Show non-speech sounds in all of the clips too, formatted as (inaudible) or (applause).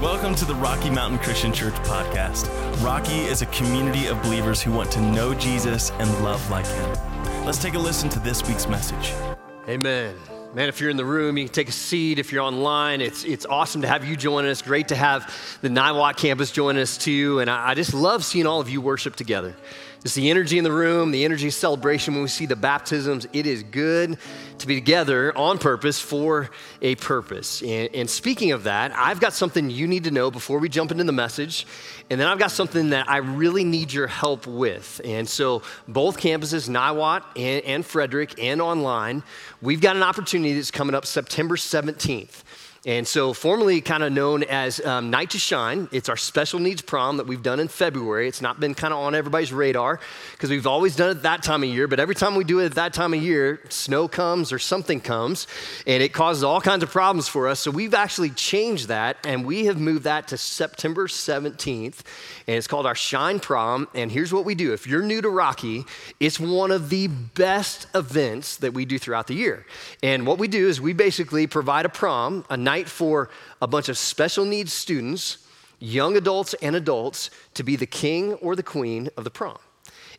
Welcome to the Rocky Mountain Christian Church podcast. Rocky is a community of believers who want to know Jesus and love like him. Let's take a listen to this week's message. Amen. Man, if you're in the room, you can take a seat. If you're online, it's, it's awesome to have you join us. Great to have the Niwot campus join us too. And I, I just love seeing all of you worship together. It's the energy in the room, the energy celebration when we see the baptisms. It is good to be together on purpose for a purpose. And, and, speaking of that, I've got something you need to know before we jump into the message. And then I've got something that I really need your help with. And so, both campuses, Niwot and, and Frederick, and online, we've got an opportunity that's coming up September 17th. And so, formerly kind of known as um, Night to Shine, it's our special needs prom that we've done in February. It's not been kind of on everybody's radar because we've always done it that time of year. But every time we do it at that time of year, snow comes or something comes, and it causes all kinds of problems for us. So, we've actually changed that and we have moved that to September 17th. And it's called our Shine Prom. And here's what we do if you're new to Rocky, it's one of the best events that we do throughout the year. And what we do is we basically provide a prom, a night for a bunch of special needs students, young adults and adults, to be the king or the queen of the prom.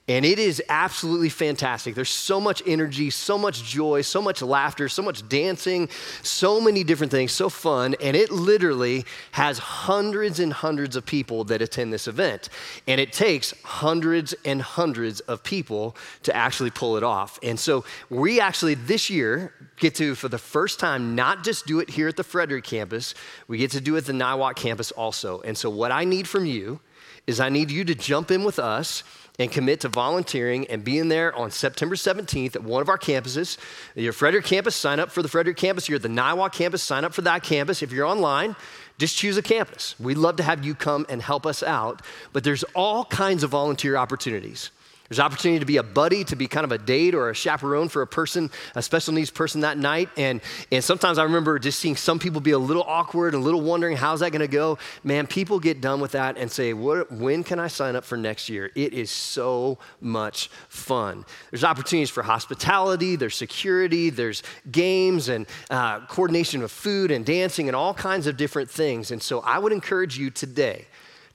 And it is absolutely fantastic. There's so much energy, so much joy, so much laughter, so much dancing, so many different things, so fun. And it literally has hundreds and hundreds of people that attend this event. And it takes hundreds and hundreds of people to actually pull it off. And so we actually this year get to, for the first time, not just do it here at the Frederick campus, we get to do it at the Niwot campus also. And so what I need from you is I need you to jump in with us and commit to volunteering and being there on September 17th at one of our campuses. Your Frederick campus, sign up for the Frederick campus. You're at the Niwot campus, sign up for that campus. If you're online, just choose a campus. We'd love to have you come and help us out. But there's all kinds of volunteer opportunities. There's opportunity to be a buddy, to be kind of a date or a chaperone for a person, a special needs person that night. And, and sometimes I remember just seeing some people be a little awkward, a little wondering, how's that going to go? Man, people get done with that and say, what, when can I sign up for next year? It is so much fun. There's opportunities for hospitality, there's security, there's games and uh, coordination of food and dancing and all kinds of different things. And so I would encourage you today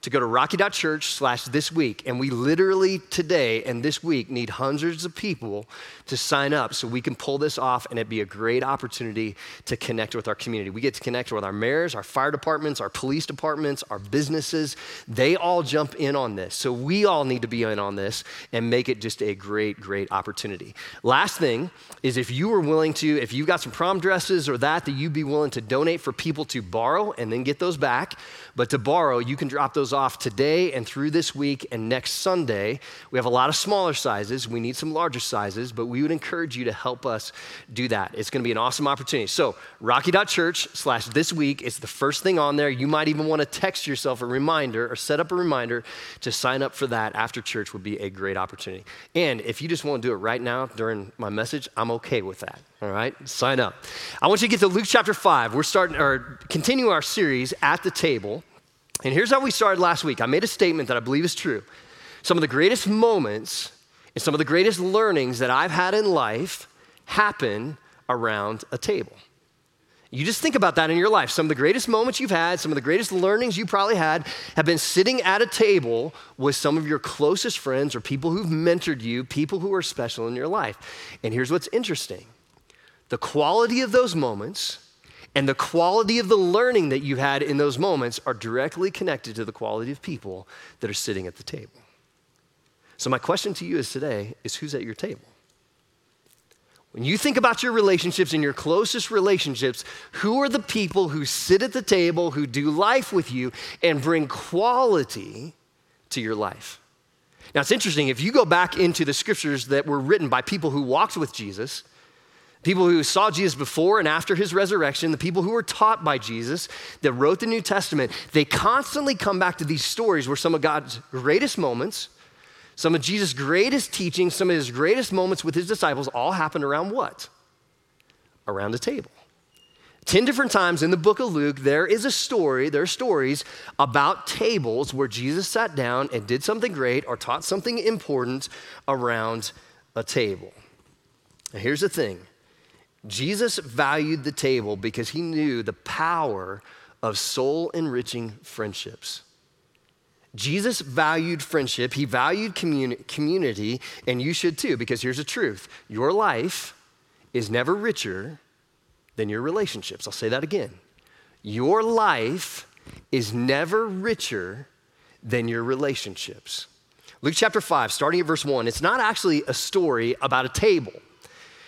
to go to rocky.church slash this week. And we literally today and this week need hundreds of people to sign up so we can pull this off and it'd be a great opportunity to connect with our community. We get to connect with our mayors, our fire departments, our police departments, our businesses. They all jump in on this. So we all need to be in on this and make it just a great, great opportunity. Last thing is if you were willing to, if you've got some prom dresses or that, that you'd be willing to donate for people to borrow and then get those back. But to borrow, you can drop those off today and through this week and next Sunday. We have a lot of smaller sizes. We need some larger sizes, but we would encourage you to help us do that. It's going to be an awesome opportunity. So, rocky.church slash this week is the first thing on there. You might even want to text yourself a reminder or set up a reminder to sign up for that after church would be a great opportunity. And if you just want to do it right now during my message, I'm okay with that. All right, sign up. I want you to get to Luke chapter 5. We're starting or continue our series at the table. And here's how we started last week. I made a statement that I believe is true. Some of the greatest moments and some of the greatest learnings that I've had in life happen around a table. You just think about that in your life. Some of the greatest moments you've had, some of the greatest learnings you probably had, have been sitting at a table with some of your closest friends or people who've mentored you, people who are special in your life. And here's what's interesting the quality of those moments and the quality of the learning that you had in those moments are directly connected to the quality of people that are sitting at the table. So, my question to you is today is who's at your table? When you think about your relationships and your closest relationships, who are the people who sit at the table, who do life with you, and bring quality to your life? Now, it's interesting, if you go back into the scriptures that were written by people who walked with Jesus, people who saw Jesus before and after his resurrection, the people who were taught by Jesus that wrote the New Testament, they constantly come back to these stories where some of God's greatest moments, some of Jesus' greatest teachings, some of his greatest moments with his disciples all happened around what? Around a table. 10 different times in the book of Luke, there is a story, there are stories about tables where Jesus sat down and did something great or taught something important around a table. Now, here's the thing Jesus valued the table because he knew the power of soul enriching friendships. Jesus valued friendship, he valued communi- community, and you should too, because here's the truth your life is never richer than your relationships. I'll say that again. Your life is never richer than your relationships. Luke chapter 5, starting at verse 1, it's not actually a story about a table.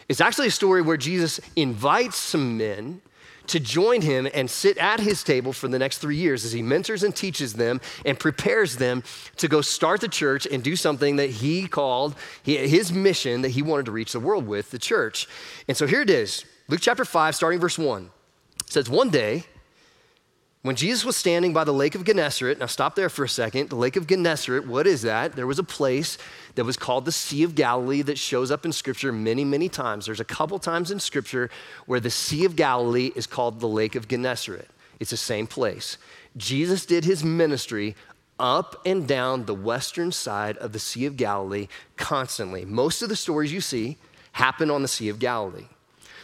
It's actually a story where Jesus invites some men to join him and sit at his table for the next three years as he mentors and teaches them and prepares them to go start the church and do something that he called his mission that he wanted to reach the world with, the church. And so here it is Luke chapter 5, starting verse 1. It says, One day, when Jesus was standing by the lake of Gennesaret, now stop there for a second. The lake of Gennesaret, what is that? There was a place that was called the Sea of Galilee that shows up in Scripture many, many times. There's a couple times in Scripture where the Sea of Galilee is called the lake of Gennesaret. It's the same place. Jesus did his ministry up and down the western side of the Sea of Galilee constantly. Most of the stories you see happen on the Sea of Galilee.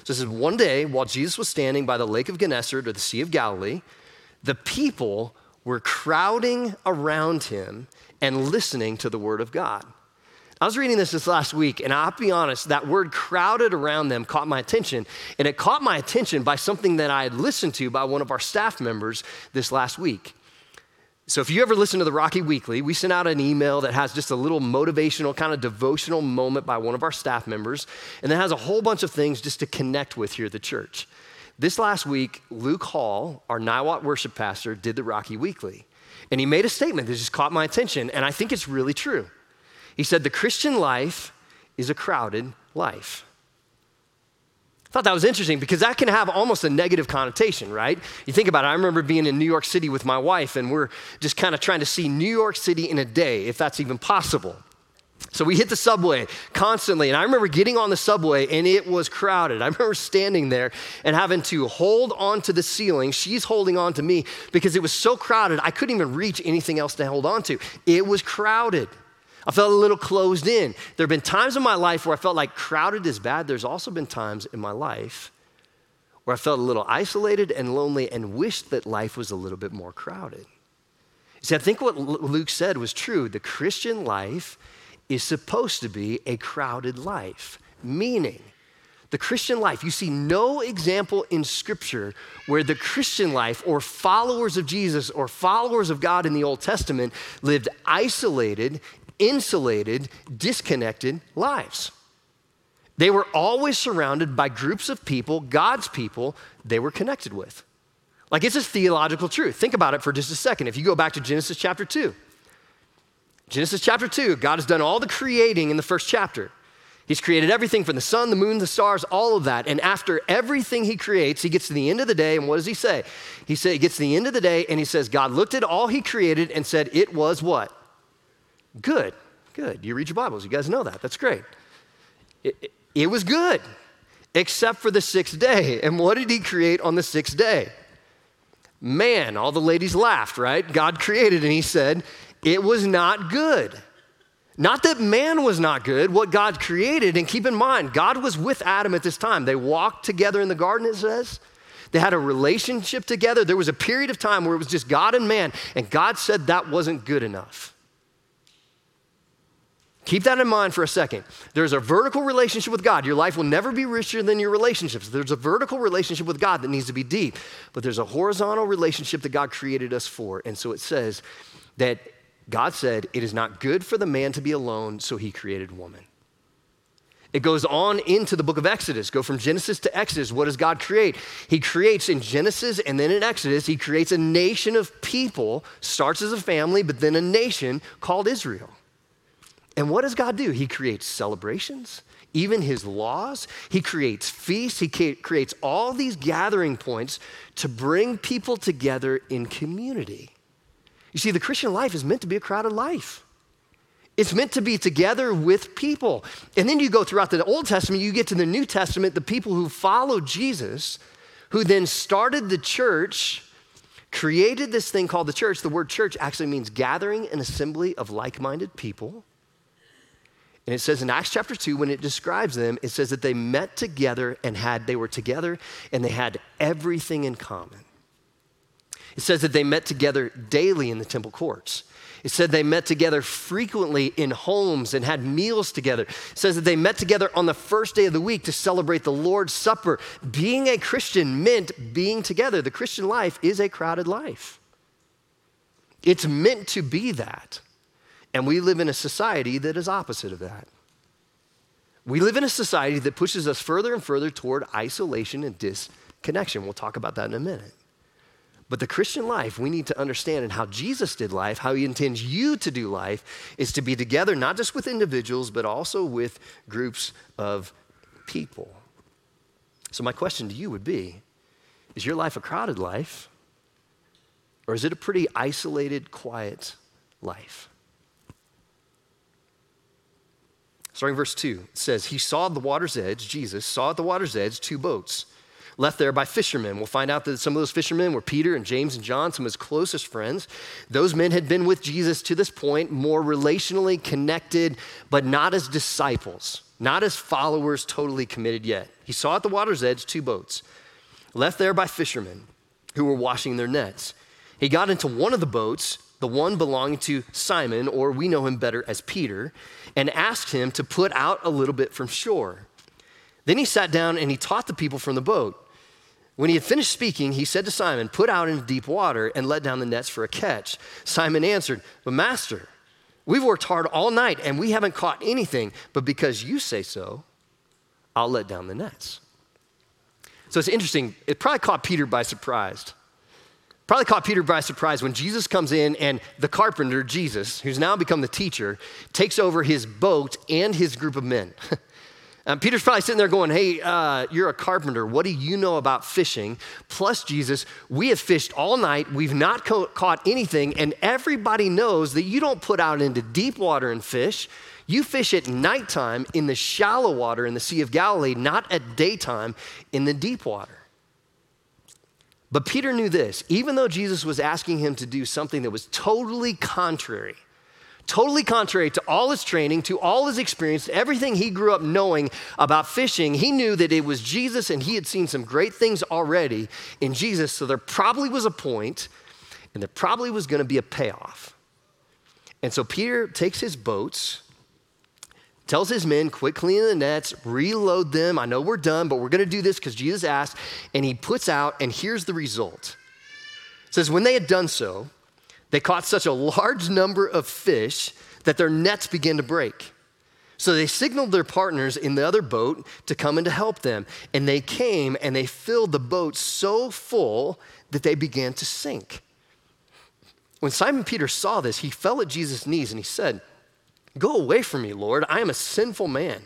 So this is one day while Jesus was standing by the lake of Gennesaret or the Sea of Galilee the people were crowding around him and listening to the word of God. I was reading this this last week, and I'll be honest, that word crowded around them caught my attention. And it caught my attention by something that I had listened to by one of our staff members this last week. So, if you ever listen to the Rocky Weekly, we sent out an email that has just a little motivational, kind of devotional moment by one of our staff members, and that has a whole bunch of things just to connect with here at the church. This last week, Luke Hall, our Niwot worship pastor, did the Rocky Weekly. And he made a statement that just caught my attention, and I think it's really true. He said, The Christian life is a crowded life. I thought that was interesting because that can have almost a negative connotation, right? You think about it. I remember being in New York City with my wife, and we're just kind of trying to see New York City in a day, if that's even possible. So we hit the subway constantly. And I remember getting on the subway and it was crowded. I (laughs) remember standing there and having to hold on to the ceiling. She's holding on to me because it was so crowded, I couldn't even reach anything else to hold on to. It was crowded. I felt a little closed in. There have been times in my life where I felt like crowded is bad. There's also been times in my life where I felt a little isolated and lonely and wished that life was a little bit more crowded. See, I think what Luke said was true. The Christian life is supposed to be a crowded life, meaning, the Christian life, you see no example in Scripture where the Christian life or followers of Jesus or followers of God in the Old Testament lived isolated, insulated, disconnected lives. They were always surrounded by groups of people, God's people, they were connected with. Like it's a theological truth. Think about it for just a second. If you go back to Genesis chapter 2, Genesis chapter 2, God has done all the creating in the first chapter. He's created everything from the sun, the moon, the stars, all of that. And after everything he creates, he gets to the end of the day, and what does he say? He, say, he gets to the end of the day, and he says, God looked at all he created and said, It was what? Good. Good. You read your Bibles, you guys know that. That's great. It, it, it was good, except for the sixth day. And what did he create on the sixth day? Man, all the ladies laughed, right? God created, and he said, it was not good. Not that man was not good, what God created. And keep in mind, God was with Adam at this time. They walked together in the garden, it says. They had a relationship together. There was a period of time where it was just God and man, and God said that wasn't good enough. Keep that in mind for a second. There's a vertical relationship with God. Your life will never be richer than your relationships. There's a vertical relationship with God that needs to be deep, but there's a horizontal relationship that God created us for. And so it says that God said, It is not good for the man to be alone, so he created woman. It goes on into the book of Exodus. Go from Genesis to Exodus. What does God create? He creates in Genesis and then in Exodus, he creates a nation of people, starts as a family, but then a nation called Israel. And what does God do? He creates celebrations, even his laws. He creates feasts. He creates all these gathering points to bring people together in community. You see, the Christian life is meant to be a crowded life. It's meant to be together with people. And then you go throughout the Old Testament, you get to the New Testament, the people who followed Jesus, who then started the church, created this thing called the church. The word church actually means gathering an assembly of like minded people. And it says in Acts chapter 2, when it describes them, it says that they met together and had, they were together and they had everything in common. It says that they met together daily in the temple courts. It said they met together frequently in homes and had meals together. It says that they met together on the first day of the week to celebrate the Lord's Supper. Being a Christian meant being together. The Christian life is a crowded life. It's meant to be that. And we live in a society that is opposite of that. We live in a society that pushes us further and further toward isolation and disconnection. We'll talk about that in a minute. But the Christian life, we need to understand, and how Jesus did life, how he intends you to do life, is to be together, not just with individuals, but also with groups of people. So, my question to you would be Is your life a crowded life? Or is it a pretty isolated, quiet life? Starting verse 2, it says, He saw at the water's edge, Jesus saw at the water's edge two boats left there by fishermen. We'll find out that some of those fishermen were Peter and James and John, some of his closest friends. Those men had been with Jesus to this point, more relationally connected, but not as disciples, not as followers totally committed yet. He saw at the water's edge two boats left there by fishermen who were washing their nets. He got into one of the boats, the one belonging to Simon, or we know him better as Peter, and asked him to put out a little bit from shore. Then he sat down and he taught the people from the boat. When he had finished speaking, he said to Simon, Put out into deep water and let down the nets for a catch. Simon answered, But master, we've worked hard all night and we haven't caught anything, but because you say so, I'll let down the nets. So it's interesting. It probably caught Peter by surprise. Probably caught Peter by surprise when Jesus comes in and the carpenter, Jesus, who's now become the teacher, takes over his boat and his group of men. (laughs) Peter's probably sitting there going, Hey, uh, you're a carpenter. What do you know about fishing? Plus, Jesus, we have fished all night. We've not co- caught anything. And everybody knows that you don't put out into deep water and fish. You fish at nighttime in the shallow water in the Sea of Galilee, not at daytime in the deep water. But Peter knew this even though Jesus was asking him to do something that was totally contrary totally contrary to all his training, to all his experience, everything he grew up knowing about fishing, he knew that it was Jesus and he had seen some great things already in Jesus. So there probably was a point and there probably was going to be a payoff. And so Peter takes his boats, tells his men, quit cleaning the nets, reload them. I know we're done, but we're going to do this because Jesus asked. And he puts out, and here's the result. It says, when they had done so, they caught such a large number of fish that their nets began to break. So they signaled their partners in the other boat to come and to help them. And they came and they filled the boat so full that they began to sink. When Simon Peter saw this, he fell at Jesus' knees and he said, Go away from me, Lord. I am a sinful man.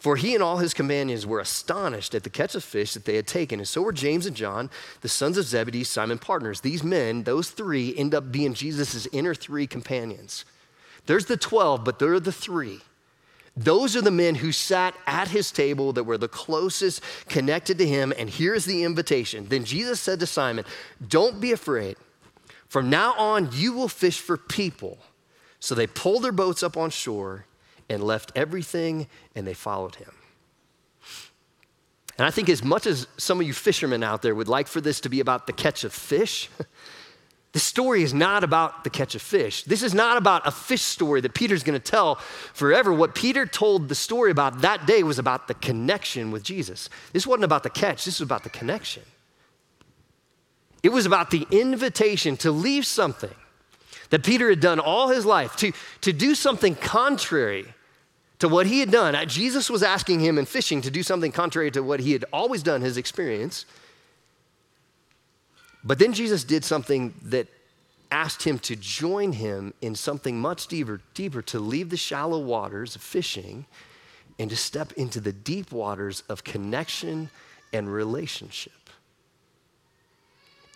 For he and all his companions were astonished at the catch of fish that they had taken. And so were James and John, the sons of Zebedee, Simon partners. These men, those three, end up being Jesus' inner three companions. There's the 12, but there are the three. Those are the men who sat at his table that were the closest connected to him. And here's the invitation. Then Jesus said to Simon, Don't be afraid. From now on, you will fish for people. So they pulled their boats up on shore and left everything and they followed him. And I think, as much as some of you fishermen out there would like for this to be about the catch of fish, (laughs) this story is not about the catch of fish. This is not about a fish story that Peter's going to tell forever. What Peter told the story about that day was about the connection with Jesus. This wasn't about the catch, this was about the connection. It was about the invitation to leave something that Peter had done all his life, to, to do something contrary to what he had done. Jesus was asking him in fishing to do something contrary to what he had always done, his experience. But then Jesus did something that asked him to join him in something much deeper, deeper to leave the shallow waters of fishing and to step into the deep waters of connection and relationship.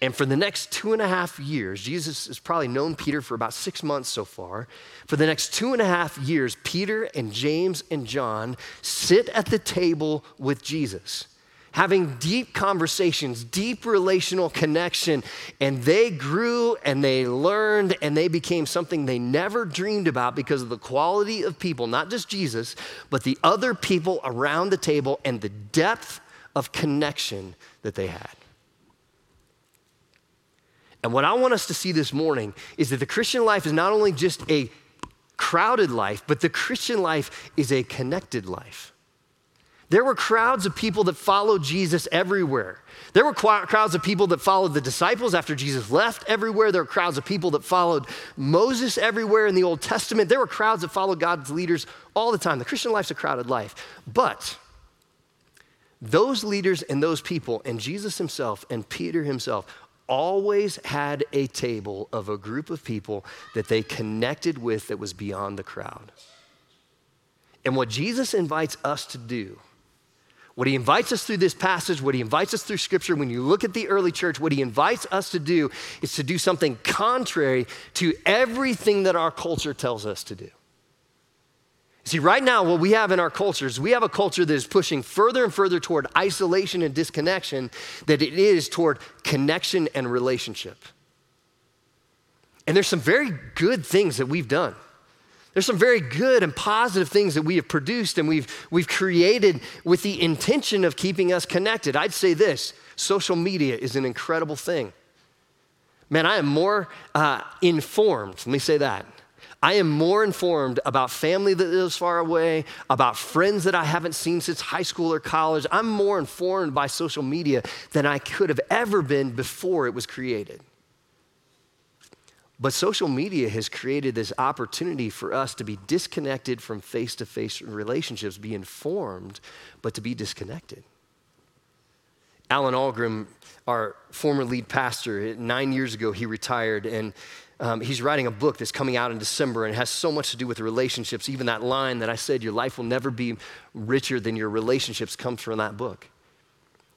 And for the next two and a half years, Jesus has probably known Peter for about six months so far. For the next two and a half years, Peter and James and John sit at the table with Jesus, having deep conversations, deep relational connection. And they grew and they learned and they became something they never dreamed about because of the quality of people, not just Jesus, but the other people around the table and the depth of connection that they had. And what I want us to see this morning is that the Christian life is not only just a crowded life, but the Christian life is a connected life. There were crowds of people that followed Jesus everywhere. There were crowds of people that followed the disciples after Jesus left everywhere. There were crowds of people that followed Moses everywhere in the Old Testament. There were crowds that followed God's leaders all the time. The Christian life's a crowded life. But those leaders and those people, and Jesus himself and Peter himself, always had a table of a group of people that they connected with that was beyond the crowd. And what Jesus invites us to do, what he invites us through this passage, what he invites us through scripture, when you look at the early church, what he invites us to do is to do something contrary to everything that our culture tells us to do. See, right now, what we have in our culture is we have a culture that is pushing further and further toward isolation and disconnection than it is toward connection and relationship. And there's some very good things that we've done. There's some very good and positive things that we have produced and we've, we've created with the intention of keeping us connected. I'd say this social media is an incredible thing. Man, I am more uh, informed, let me say that, I am more informed about family that lives far away, about friends that I haven't seen since high school or college. I'm more informed by social media than I could have ever been before it was created. But social media has created this opportunity for us to be disconnected from face to face relationships, be informed, but to be disconnected. Alan Ahlgrim, our former lead pastor, nine years ago, he retired, and um, he's writing a book that's coming out in December and has so much to do with relationships. Even that line that I said, your life will never be richer than your relationships, comes from that book.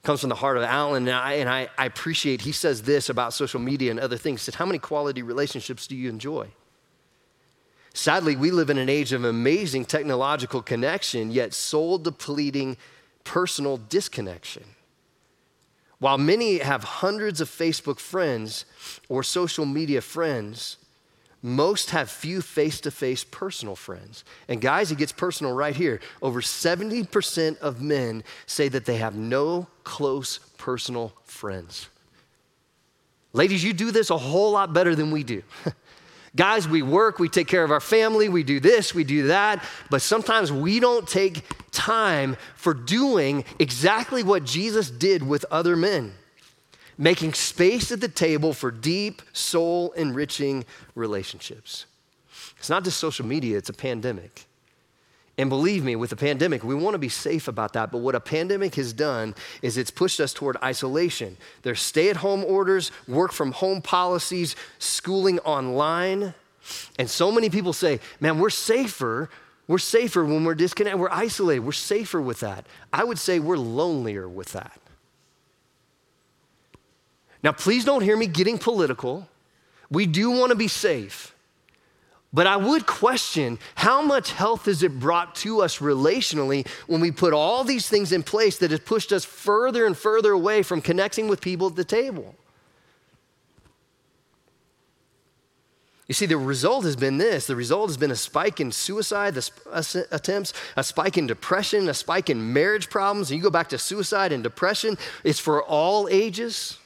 Comes from the heart of Alan, and I, and I, I appreciate he says this about social media and other things. He said, How many quality relationships do you enjoy? Sadly, we live in an age of amazing technological connection, yet soul depleting personal disconnection. While many have hundreds of Facebook friends or social media friends, most have few face to face personal friends. And guys, it gets personal right here. Over 70% of men say that they have no close personal friends. Ladies, you do this a whole lot better than we do. (laughs) Guys, we work, we take care of our family, we do this, we do that, but sometimes we don't take time for doing exactly what Jesus did with other men making space at the table for deep, soul enriching relationships. It's not just social media, it's a pandemic. And believe me, with the pandemic, we want to be safe about that. But what a pandemic has done is it's pushed us toward isolation. There's stay at home orders, work from home policies, schooling online. And so many people say, man, we're safer. We're safer when we're disconnected. We're isolated. We're safer with that. I would say we're lonelier with that. Now, please don't hear me getting political. We do want to be safe. But I would question how much health has it brought to us relationally when we put all these things in place that has pushed us further and further away from connecting with people at the table. You see, the result has been this the result has been a spike in suicide uh, attempts, a spike in depression, a spike in marriage problems. And you go back to suicide and depression, it's for all ages.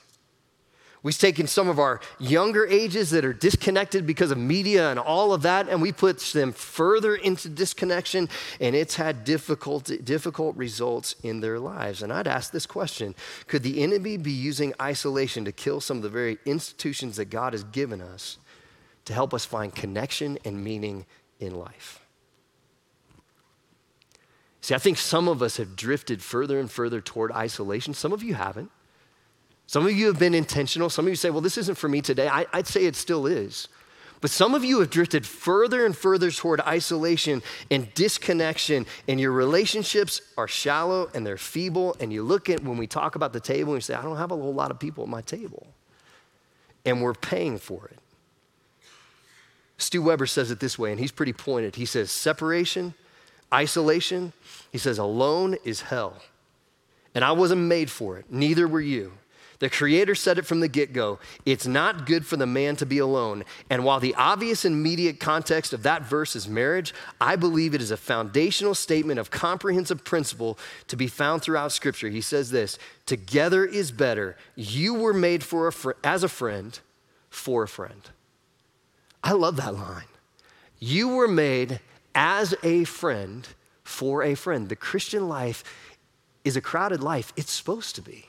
We've taken some of our younger ages that are disconnected because of media and all of that, and we put them further into disconnection, and it's had difficult, difficult results in their lives. And I'd ask this question Could the enemy be using isolation to kill some of the very institutions that God has given us to help us find connection and meaning in life? See, I think some of us have drifted further and further toward isolation. Some of you haven't. Some of you have been intentional. Some of you say, well, this isn't for me today. I, would say it still is. But some of you have drifted further and further toward isolation and disconnection, and your relationships are shallow and they're feeble. And you look at when we talk about the table and you say, I don't have a whole lot of people at my table. And we're paying for it. Stu Weber says it this way, and he's pretty pointed. He says, separation, isolation, he says, alone is hell. And I wasn't made for it, neither were you. The Creator said it from the get go it's not good for the man to be alone. And while the obvious and immediate context of that verse is marriage, I believe it is a foundational statement of comprehensive principle to be found throughout Scripture. He says this Together is better. You were made for a fr- as a friend. for a friend. I love that line. You were made as a friend for a friend. The Christian life is a crowded life. It's supposed to be.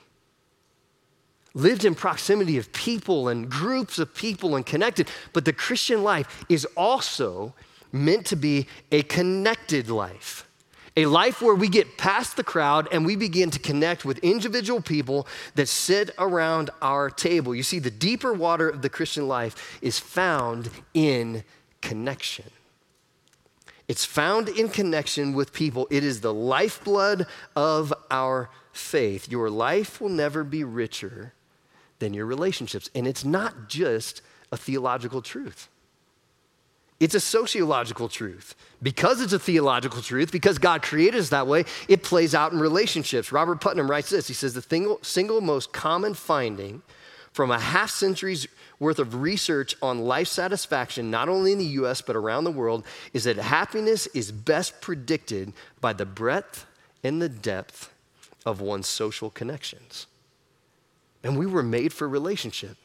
Lived in proximity of people and groups of people and connected. But the Christian life is also meant to be a connected life. A life where we get past the crowd and we begin to connect with individual people that sit around our table. You see, the deeper water of the Christian life is found in connection. It's found in connection with people. It is the lifeblood of our faith. Your life will never be richer than your relationships. And it's not just a theological truth. It's a sociological truth. Because it's a theological truth, because God created us that way, it plays out in relationships. Robert Putnam writes this He says, The single, single most common finding from a half century's worth of research on life satisfaction, not only in the US, but around the world, is that happiness is best predicted by the breadth and the depth of one's social connections. And we were made for relationship.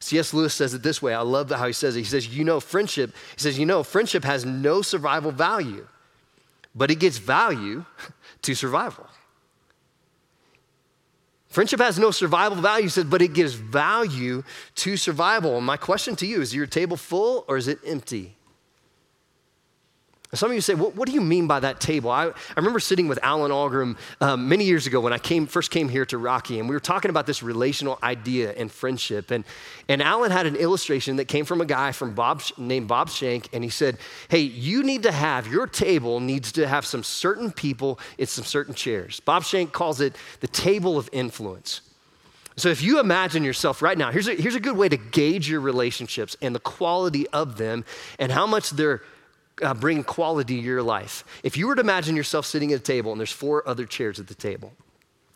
C.S. Lewis says it this way. I love how he says it. He says, You know, friendship, he says, You know, friendship has no survival value, but it gets value (laughs) to survival. Friendship has no survival value, he says, but it gives value to survival. And my question to you is your table full or is it empty? Some of you say, what, what do you mean by that table? I, I remember sitting with Alan Ahlgrim um, many years ago when I came, first came here to Rocky, and we were talking about this relational idea and friendship. And, and Alan had an illustration that came from a guy from Bob, named Bob Shank, and he said, Hey, you need to have, your table needs to have some certain people, it's some certain chairs. Bob Shank calls it the table of influence. So if you imagine yourself right now, here's a, here's a good way to gauge your relationships and the quality of them and how much they're uh, bring quality to your life. If you were to imagine yourself sitting at a table and there's four other chairs at the table,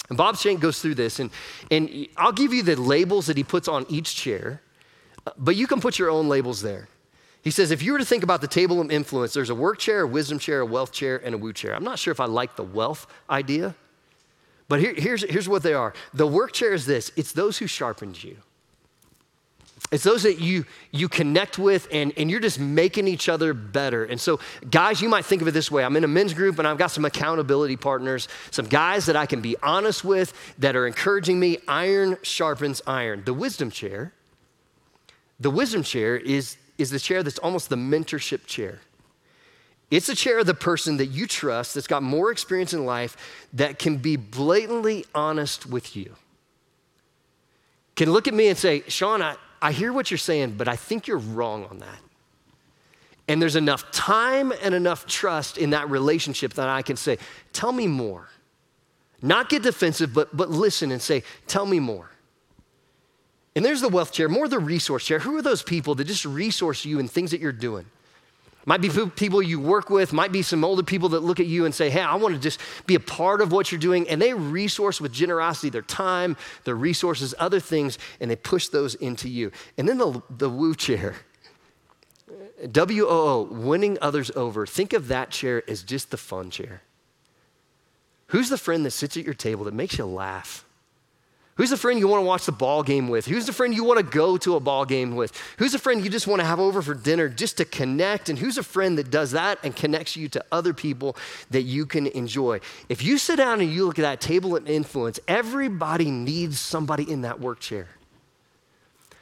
and Bob Shank goes through this, and, and I'll give you the labels that he puts on each chair, but you can put your own labels there. He says, if you were to think about the table of influence, there's a work chair, a wisdom chair, a wealth chair, and a woo chair. I'm not sure if I like the wealth idea, but here, here's, here's what they are. The work chair is this it's those who sharpened you. It's those that you, you connect with and, and you're just making each other better. And so, guys, you might think of it this way I'm in a men's group and I've got some accountability partners, some guys that I can be honest with that are encouraging me. Iron sharpens iron. The wisdom chair, the wisdom chair is, is the chair that's almost the mentorship chair. It's a chair of the person that you trust that's got more experience in life that can be blatantly honest with you. Can look at me and say, Sean, I, I hear what you're saying, but I think you're wrong on that. And there's enough time and enough trust in that relationship that I can say, Tell me more. Not get defensive, but, but listen and say, Tell me more. And there's the wealth chair, more the resource chair. Who are those people that just resource you in things that you're doing? Might be people you work with, might be some older people that look at you and say, Hey, I want to just be a part of what you're doing. And they resource with generosity their time, their resources, other things, and they push those into you. And then the, the woo chair, W O O, winning others over. Think of that chair as just the fun chair. Who's the friend that sits at your table that makes you laugh? Who's the friend you want to watch the ball game with? Who's the friend you want to go to a ball game with? Who's a friend you just want to have over for dinner just to connect? And who's a friend that does that and connects you to other people that you can enjoy? If you sit down and you look at that table of influence, everybody needs somebody in that work chair.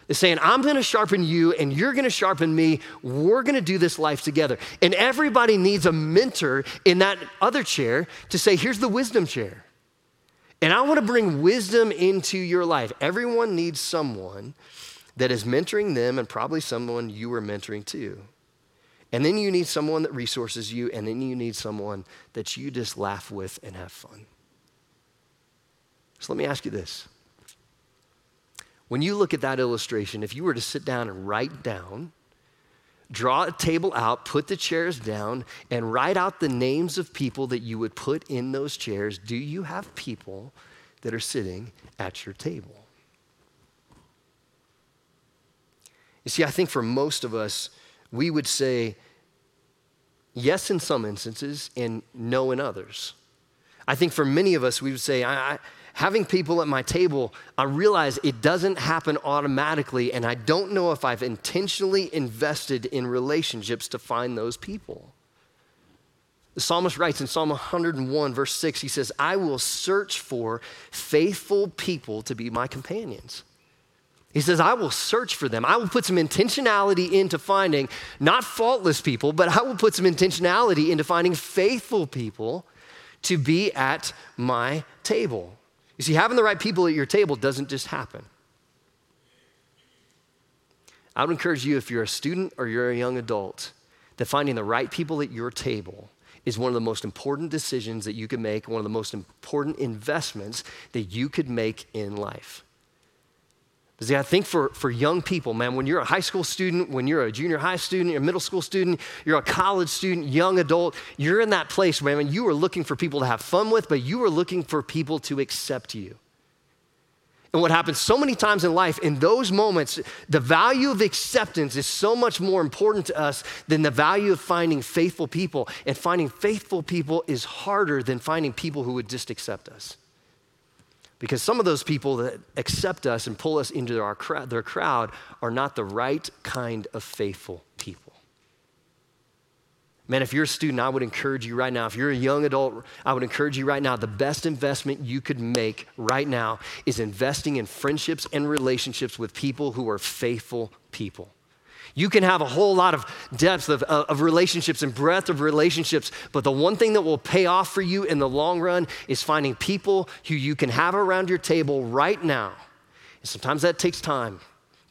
They're saying, I'm going to sharpen you and you're going to sharpen me. We're going to do this life together. And everybody needs a mentor in that other chair to say, here's the wisdom chair. And I want to bring wisdom into your life. Everyone needs someone that is mentoring them and probably someone you are mentoring too. And then you need someone that resources you, and then you need someone that you just laugh with and have fun. So let me ask you this. When you look at that illustration, if you were to sit down and write down draw a table out, put the chairs down, and write out the names of people that you would put in those chairs. Do you have people that are sitting at your table? You see, I think for most of us, we would say yes in some instances and no in others. I think for many of us, we would say, I, having people at my table, I realize it doesn't happen automatically, and I don't know if I've intentionally invested in relationships to find those people. The psalmist writes in Psalm 101, verse 6, he says, I will search for faithful people to be my companions. He says, I will search for them. I will put some intentionality into finding not faultless people, but I will put some intentionality into finding faithful people to be at my table. You see, having the right people at your table doesn't just happen. I would encourage you, if you're a student or you're a young adult, that finding the right people at your table is one of the most important decisions that you can make, one of the most important investments that you could make in life. See, I think for, for young people, man, when you're a high school student, when you're a junior high student, you're a middle school student, you're a college student, young adult, you're in that place, man, and you are looking for people to have fun with, but you are looking for people to accept you. And what happens so many times in life, in those moments, the value of acceptance is so much more important to us than the value of finding faithful people. And finding faithful people is harder than finding people who would just accept us. Because some of those people that accept us and pull us into our, their crowd are not the right kind of faithful people. Man, if you're a student, I would encourage you right now. If you're a young adult, I would encourage you right now. The best investment you could make right now is investing in friendships and relationships with people who are faithful people. You can have a whole lot of depth of, uh, of, relationships and breadth of relationships, but the one thing that will pay off for you in the long run is finding people who you can have around your table right now. And sometimes that takes time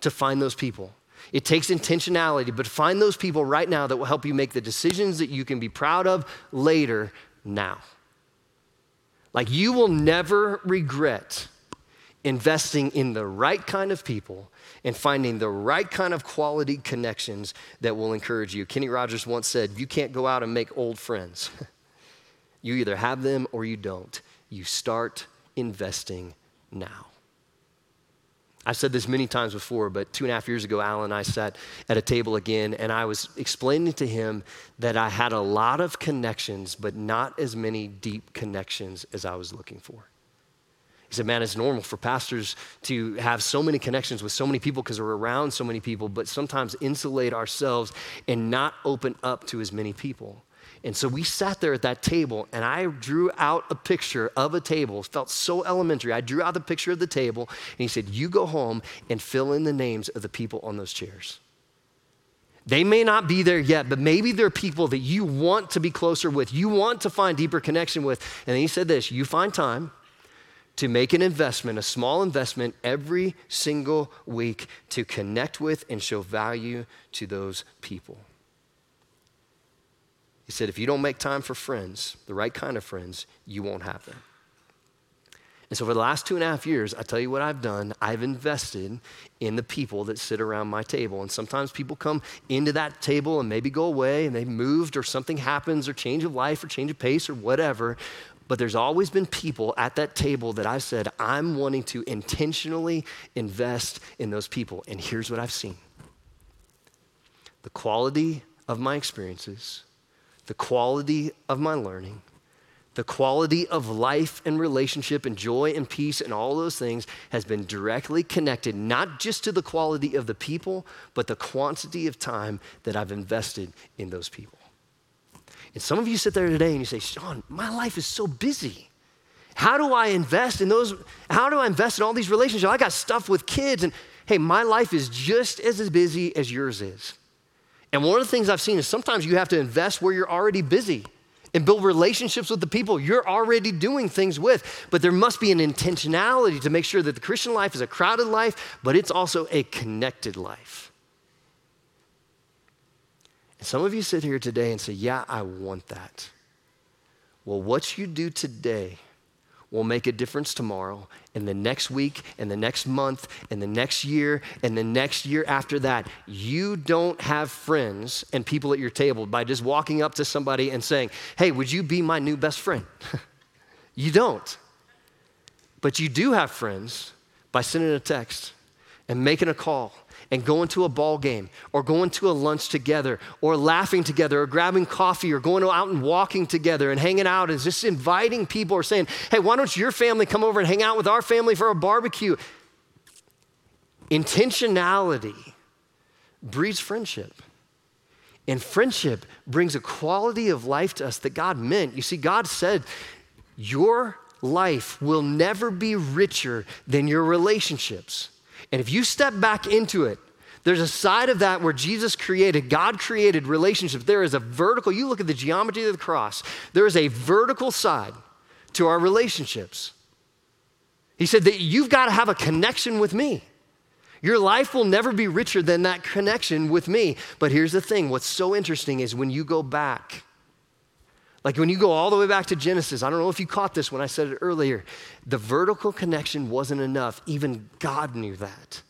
to find those people. It takes intentionality, but find those people right now that will help you make the decisions that you can be proud of later now. Like you will never regret investing in the right kind of people and finding the right kind of quality connections that will encourage you. Kenny Rogers once said, You can't go out and make old friends. (laughs) you either have them or you don't. You start investing now. I've said this many times before, but two and a half years ago, Alan and I sat at a table again, and I was explaining to him that I had a lot of connections, but not as many deep connections as I was looking for. He said, Man, it's normal for pastors to have so many connections with so many people because we're around so many people, but sometimes insulate ourselves and not open up to as many people. And so we sat there at that table, and I drew out a picture of a table. It felt so elementary. I drew out the picture of the table, and he said, You go home and fill in the names of the people on those chairs. They may not be there yet, but maybe they're people that you want to be closer with, you want to find deeper connection with. And then he said this you find time to make an investment, a small investment every single week to connect with and show value to those people. He said, if you don't make time for friends, the right kind of friends, you won't have them. And so, for the last two and a half years, I tell you what I've done. I've invested in the people that sit around my table. And sometimes people come into that table and maybe go away and they've moved or something happens or change of life or change of pace or whatever. But there's always been people at that table that I said, I'm wanting to intentionally invest in those people. And here's what I've seen the quality of my experiences, the quality of my learning, the quality of life and relationship and joy and peace and all those things has been directly connected, not just to the quality of the people, but the quantity of time that I've invested in those people. And some of you sit there today and you say, Sean, my life is so busy. How do I invest in those? How do I invest in all these relationships? I got stuff with kids, and hey, my life is just as busy as yours is. And one of the things I've seen is sometimes you have to invest where you're already busy and build relationships with the people you're already doing things with. But there must be an intentionality to make sure that the Christian life is a crowded life, but it's also a connected life. Some of you sit here today and say, Yeah, I want that. Well, what you do today will make a difference tomorrow and the next week and the next month and the next year and the next year after that. You don't have friends and people at your table by just walking up to somebody and saying, Hey, would you be my new best friend? (laughs) you don't. But you do have friends by sending a text and making a call and going to a ball game or going to a lunch together or laughing together or grabbing coffee or going out and walking together and hanging out and just inviting people or saying, hey, why don't your family come over and hang out with our family for a barbecue? Intentionality breeds friendship. And friendship brings a quality of life to us that God meant. You see, God said, Your life will never be richer than your relationships. And if you step back into it, there's a side of that where Jesus created, God created relationships. There is a vertical, you look at the geometry of the cross, there is a vertical side to our relationships. He said that you've got to have a connection with me. Your life will never be richer than that connection with me. But here's the thing what's so interesting is when you go back, like when you go all the way back to Genesis, I don't know if you caught this when I said it earlier, the vertical connection wasn't enough. Even God knew that.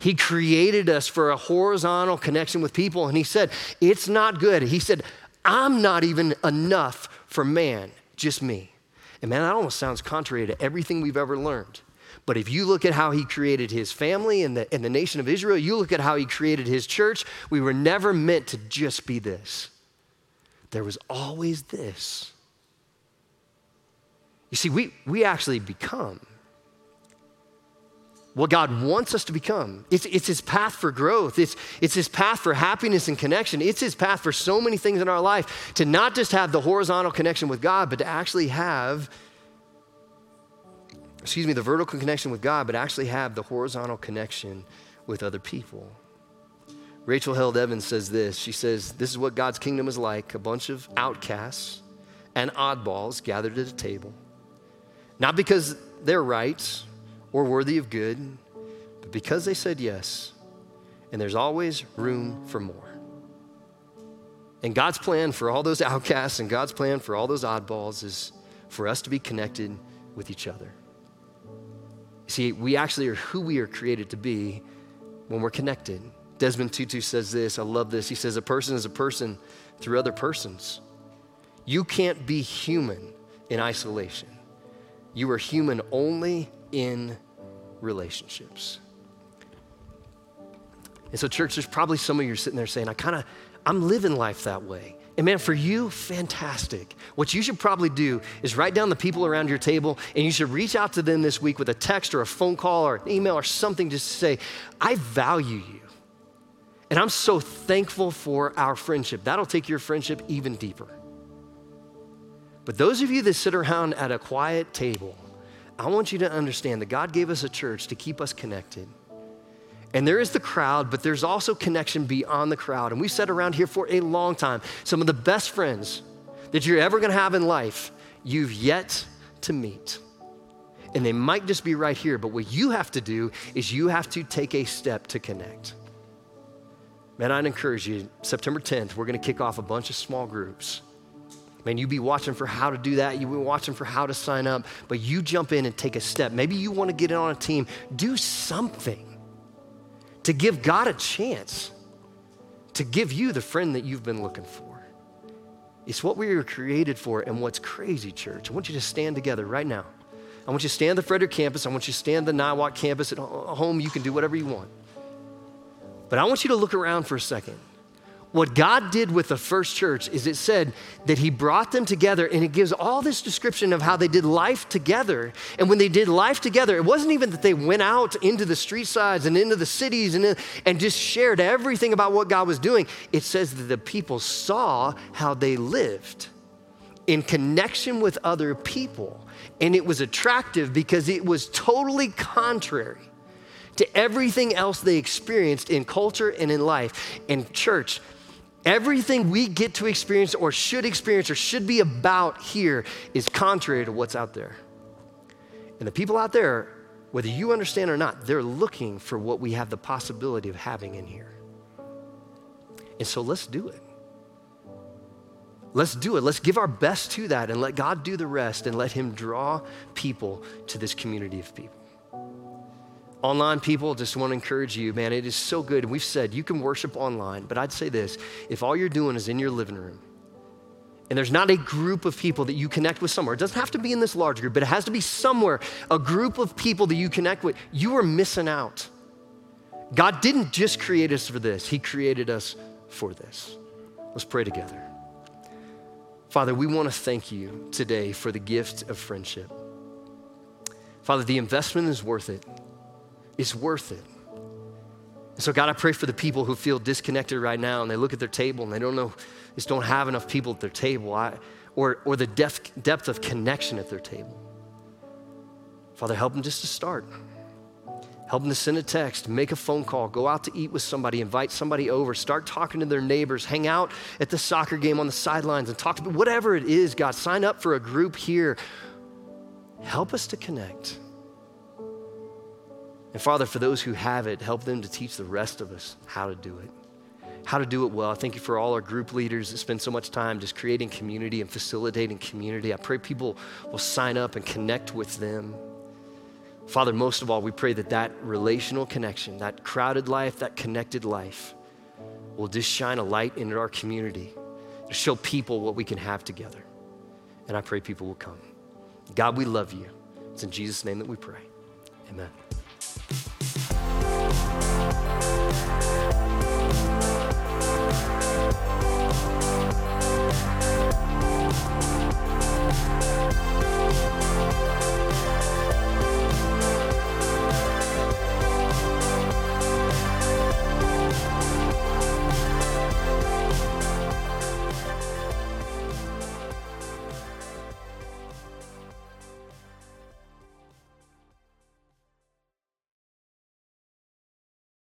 He created us for a horizontal connection with people, and He said, It's not good. He said, I'm not even enough for man, just me. And man, that almost sounds contrary to everything we've ever learned. But if you look at how he created his family and the, and the nation of Israel, you look at how he created his church, we were never meant to just be this. There was always this. You see, we, we actually become what God wants us to become. It's, it's His path for growth, it's, it's His path for happiness and connection. It's His path for so many things in our life to not just have the horizontal connection with God, but to actually have excuse me, the vertical connection with God, but actually have the horizontal connection with other people. Rachel Held Evans says this. She says, This is what God's kingdom is like a bunch of outcasts and oddballs gathered at a table. Not because they're right or worthy of good, but because they said yes. And there's always room for more. And God's plan for all those outcasts and God's plan for all those oddballs is for us to be connected with each other. See, we actually are who we are created to be when we're connected. Desmond Tutu says this, I love this. He says, A person is a person through other persons. You can't be human in isolation. You are human only in relationships. And so, church, there's probably some of you sitting there saying, I kind of, I'm living life that way. And man, for you, fantastic. What you should probably do is write down the people around your table and you should reach out to them this week with a text or a phone call or an email or something just to say, I value you. And I'm so thankful for our friendship. That'll take your friendship even deeper. But those of you that sit around at a quiet table, I want you to understand that God gave us a church to keep us connected. And there is the crowd, but there's also connection beyond the crowd. And we've sat around here for a long time. Some of the best friends that you're ever gonna have in life, you've yet to meet. And they might just be right here, but what you have to do is you have to take a step to connect. Man, I'd encourage you, September 10th, we're gonna kick off a bunch of small groups. Man, you be watching for how to do that. You be watching for how to sign up, but you jump in and take a step. Maybe you wanna get in on a team. Do something to give God a chance to give you the friend that you've been looking for. It's what we were created for. And what's crazy, church, I want you to stand together right now. I want you to stand the Frederick campus. I want you to stand the Niwot campus at home. You can do whatever you want. But I want you to look around for a second. What God did with the first church is it said that He brought them together and it gives all this description of how they did life together. And when they did life together, it wasn't even that they went out into the street sides and into the cities and, and just shared everything about what God was doing. It says that the people saw how they lived in connection with other people. And it was attractive because it was totally contrary to everything else they experienced in culture and in life. And church, Everything we get to experience or should experience or should be about here is contrary to what's out there. And the people out there, whether you understand or not, they're looking for what we have the possibility of having in here. And so let's do it. Let's do it. Let's give our best to that and let God do the rest and let Him draw people to this community of people. Online people, just want to encourage you, man, it is so good. We've said you can worship online, but I'd say this if all you're doing is in your living room and there's not a group of people that you connect with somewhere, it doesn't have to be in this large group, but it has to be somewhere, a group of people that you connect with, you are missing out. God didn't just create us for this, He created us for this. Let's pray together. Father, we want to thank you today for the gift of friendship. Father, the investment is worth it. It's worth it. So, God, I pray for the people who feel disconnected right now and they look at their table and they don't know, just don't have enough people at their table I, or, or the depth, depth of connection at their table. Father, help them just to start. Help them to send a text, make a phone call, go out to eat with somebody, invite somebody over, start talking to their neighbors, hang out at the soccer game on the sidelines and talk to whatever it is, God, sign up for a group here. Help us to connect. And Father, for those who have it, help them to teach the rest of us how to do it. How to do it well. I thank you for all our group leaders that spend so much time just creating community and facilitating community. I pray people will sign up and connect with them. Father, most of all, we pray that that relational connection, that crowded life, that connected life, will just shine a light into our community to show people what we can have together. And I pray people will come. God, we love you. It's in Jesus' name that we pray. Amen.